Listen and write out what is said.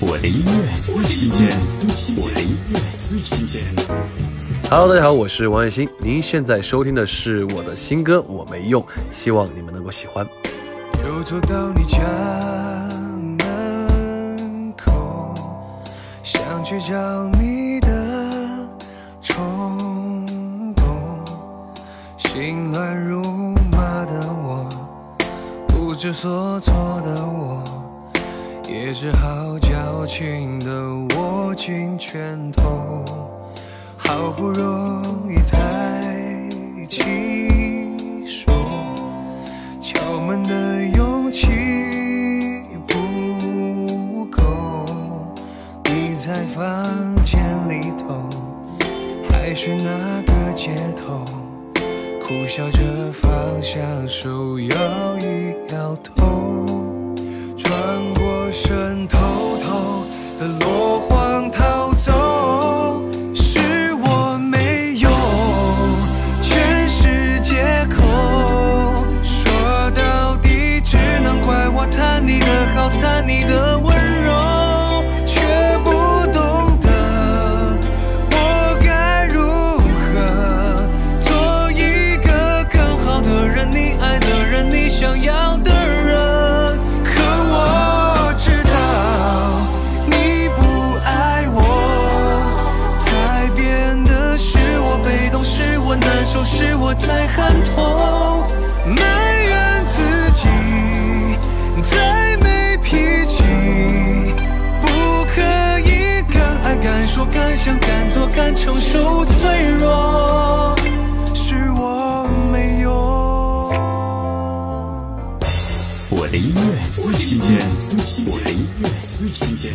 我的音乐最新鲜，我的音乐最新鲜。Hello，大家好，我是王栎鑫，您现在收听的是我的新歌《我没用》，希望你们能够喜欢。又走到你家门口，想去找你的冲动，心乱如麻的我，不知所措的我，也只好矫情的握紧拳头，好不容易抬起手。敲门的勇气不够，你在房间里头，还是那个街头，苦笑着放下手，摇一摇头，身，偷偷的落荒逃走，是我没用，全是借口。说到底，只能怪我贪你的好，贪你的受，是我在喊痛，埋怨自己太没脾气，不可以敢爱敢说敢想敢做敢承受脆弱，是我没用。我的音乐最新鲜，我的音乐最新鲜。